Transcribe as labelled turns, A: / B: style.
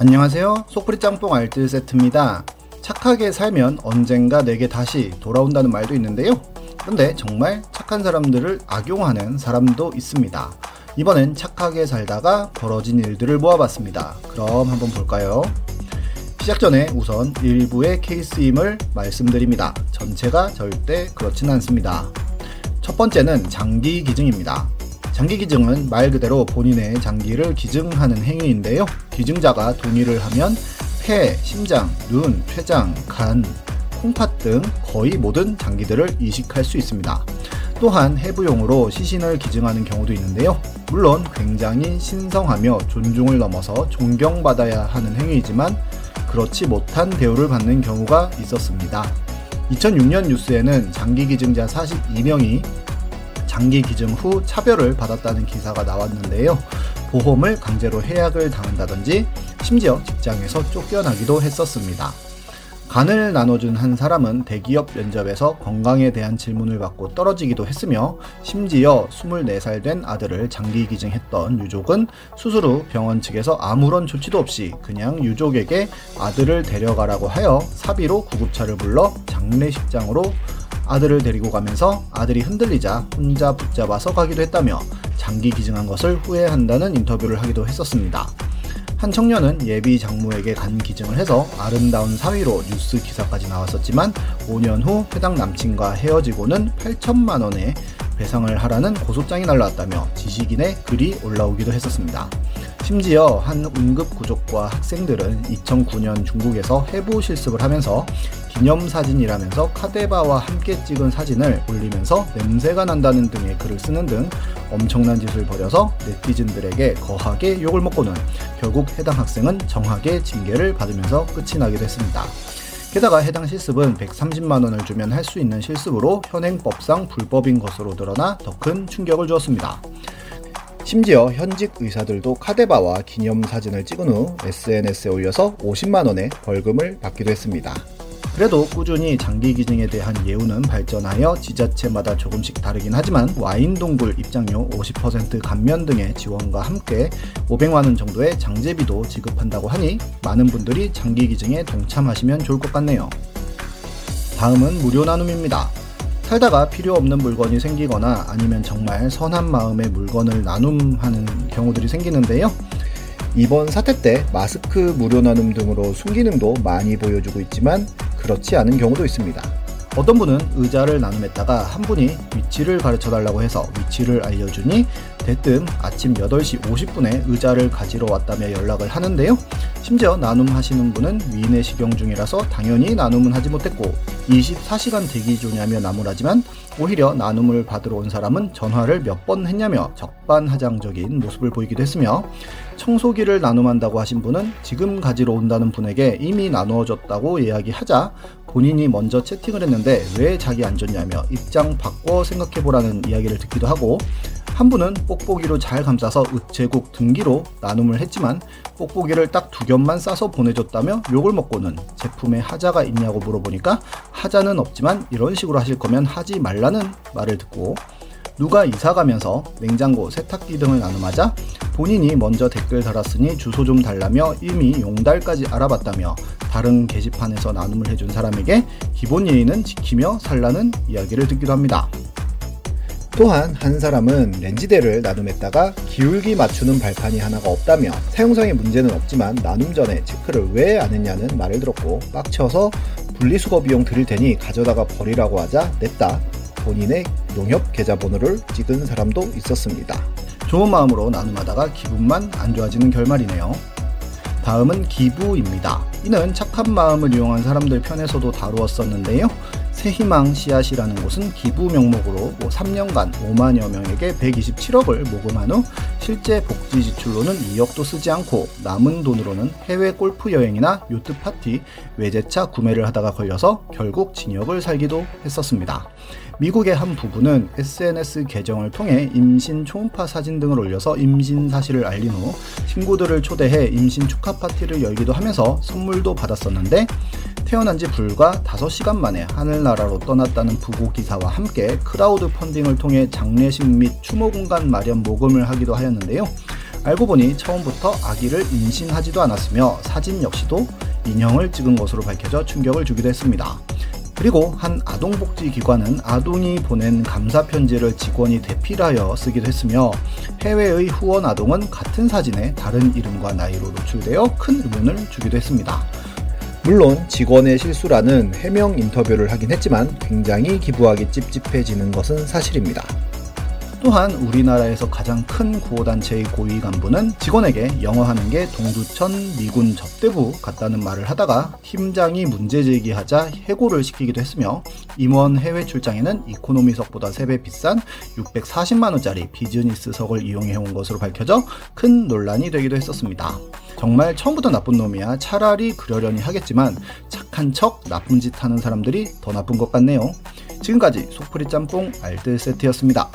A: 안녕하세요. 속풀이 짬뽕 알뜰 세트입니다. 착하게 살면 언젠가 내게 다시 돌아온다는 말도 있는데요. 그런데 정말 착한 사람들을 악용하는 사람도 있습니다. 이번엔 착하게 살다가 벌어진 일들을 모아봤습니다. 그럼 한번 볼까요? 시작 전에 우선 일부의 케이스임을 말씀드립니다. 전체가 절대 그렇진 않습니다. 첫 번째는 장기 기증입니다. 장기 기증은 말 그대로 본인의 장기를 기증하는 행위인데요. 기증자가 동의를 하면 폐, 심장, 눈, 췌장, 간, 콩팥 등 거의 모든 장기들을 이식할 수 있습니다. 또한 해부용으로 시신을 기증하는 경우도 있는데요. 물론 굉장히 신성하며 존중을 넘어서 존경받아야 하는 행위이지만 그렇지 못한 대우를 받는 경우가 있었습니다. 2006년 뉴스에는 장기 기증자 42명이 장기 기증 후 차별을 받았다는 기사가 나왔는데요. 보험을 강제로 해약을 당한다든지 심지어 직장에서 쫓겨나기도 했었습니다. 간을 나눠준 한 사람은 대기업 면접에서 건강에 대한 질문을 받고 떨어지기도 했으며 심지어 24살 된 아들을 장기 기증했던 유족은 수술 후 병원 측에서 아무런 조치도 없이 그냥 유족에게 아들을 데려가라고 하여 사비로 구급차를 불러 장례식장으로 아들을 데리고 가면서 아들이 흔들리자 혼자 붙잡아서 가기도 했다며 장기 기증한 것을 후회한다는 인터뷰를 하기도 했었습니다. 한 청년은 예비 장모에게 간 기증을 해서 아름다운 사위로 뉴스 기사까지 나왔었지만 5년 후 해당 남친과 헤어지고는 8천만 원의 배상을 하라는 고소장이 날라왔다며 지식인의 글이 올라오기도 했었습니다. 심지어 한 응급 구조과 학생들은 2009년 중국에서 해부 실습을 하면서 기념사진이라면서 카데바와 함께 찍은 사진을 올리면서 냄새가 난다는 등의 글을 쓰는 등 엄청난 짓을 벌여서 네티즌들에게 거하게 욕을 먹고는 결국 해당 학생은 정하게 징계를 받으면서 끝이 나기도 했습니다. 게다가 해당 실습은 130만 원을 주면 할 수 있는 실습으로 현행법상 불법인 것으로 드러나 더 큰 충격을 주었습니다. 심지어 현직 의사들도 카데바와 기념사진을 찍은 후 SNS에 올려서 50만원의 벌금을 받기도 했습니다. 그래도 꾸준히 장기 기증에 대한 예우는 발전하여 지자체마다 조금씩 다르긴 하지만 와인 동굴 입장료 50% 감면 등의 지원과 함께 500만원 정도의 장제비도 지급한다고 하니 많은 분들이 장기 기증에 동참하시면 좋을 것 같네요. 다음은 무료 나눔입니다. 살다가 필요 없는 물건이 생기거나 아니면 정말 선한 마음의 물건을 나눔하는 경우들이 생기는데요. 이번 사태 때 마스크 무료 나눔 등으로 순기능도 많이 보여주고 있지만 그렇지 않은 경우도 있습니다. 어떤 분은 의자를 나눔했다가 한 분이 위치를 가르쳐 달라고 해서 위치를 알려주니 대뜸 아침 8시 50분에 의자를 가지러 왔다며 연락을 하는데요. 심지어 나눔 하시는 분은 위내 식용 중이라서 당연히 나눔은 하지 못했고 24시간 대기 중이라며 나무라지만 오히려 나눔을 받으러 온 사람은 전화를 몇 번 했냐며 적반하장적인 모습을 보이기도 했으며 청소기를 나눔한다고 하신 분은 지금 가지러 온다는 분에게 이미 나누어졌다고 이야기하자 본인이 먼저 채팅을 했는데 왜 자기 안 줬냐며 입장 바꿔 생각해보라는 이야기를 듣기도 하고 한 분은 뽁뽁이로 잘 감싸서 우체국 등기로 나눔을 했지만 뽁뽁이를 딱 두 겹만 싸서 보내줬다며 욕을 먹고는 제품에 하자가 있냐고 물어보니까 하자는 없지만 이런 식으로 하실 거면 하지 말라는 말을 듣고 누가 이사 가면서 냉장고, 세탁기 등을 나눔하자 본인이 먼저 댓글 달았으니 주소 좀 달라며 이미 용달까지 알아봤다며 다른 게시판에서 나눔을 해준 사람에게 기본 예의는 지키며 살라는 이야기를 듣기도 합니다. 또한 한 사람은 렌지대를 나눔했다가 기울기 맞추는 발판이 하나가 없다며 사용상의 문제는 없지만 나눔 전에 체크를 왜 안 했냐는 말을 들었고 빡쳐서 분리수거 비용 드릴 테니 가져다가 버리라고 하자 냈다. 본인의 농협 계좌번호를 찍은 사람도 있었습니다. 좋은 마음으로 나눔하다가 기분만 안 좋아지는 결말이네요. 다음은 기부입니다. 이는 착한 마음을 이용한 사람들 편에서도 다루었었는데요. 새희망 씨앗이라는 곳은 기부 명목으로 3년간 뭐 5만여 명에게 127억을 모금한 후 실제 복지 지출로는 2억도 쓰지 않고 남은 돈으로는 해외 골프 여행이나 요트 파티, 외제차 구매를 하다가 걸려서 결국 징역을 살기도 했었습니다. 미국의 한 부부는 SNS 계정을 통해 임신 초음파 사진 등을 올려서 임신 사실을 알린 후 친구들을 초대해 임신 축하 파티를 열기도 하면서 선물도 받았었는데 태어난 지 불과 5시간 만에 하늘나라로 떠났다는 부고 기사와 함께 크라우드 펀딩을 통해 장례식 및 추모 공간 마련 모금을 하기도 하였는데요. 알고 보니 처음부터 아기를 임신하지도 않았으며 사진 역시도 인형을 찍은 것으로 밝혀져 충격을 주기도 했습니다. 그리고 한 아동복지기관은 아동이 보낸 감사 편지를 직원이 대필하여 쓰기도 했으며 해외의 후원 아동은 같은 사진에 다른 이름과 나이로 노출되어 큰 의문을 주기도 했습니다. 물론 직원의 실수라는 해명 인터뷰를 하긴 했지만 굉장히 기부하기 찝찝해지는 것은 사실입니다. 또한 우리나라에서 가장 큰 구호단체의 고위 간부는 직원에게 영어하는 게 동두천 미군 접대부 같다는 말을 하다가 팀장이 문제 제기하자 해고를 시키기도 했으며 임원 해외 출장에는 이코노미석보다 3배 비싼 640만원짜리 비즈니스석을 이용해온 것으로 밝혀져 큰 논란이 되기도 했었습니다. 정말 처음부터 나쁜 놈이야 차라리 그러려니 하겠지만 착한 척 나쁜 짓 하는 사람들이 더 나쁜 것 같네요. 지금까지 소프리 짬뽕 알뜰 세트였습니다.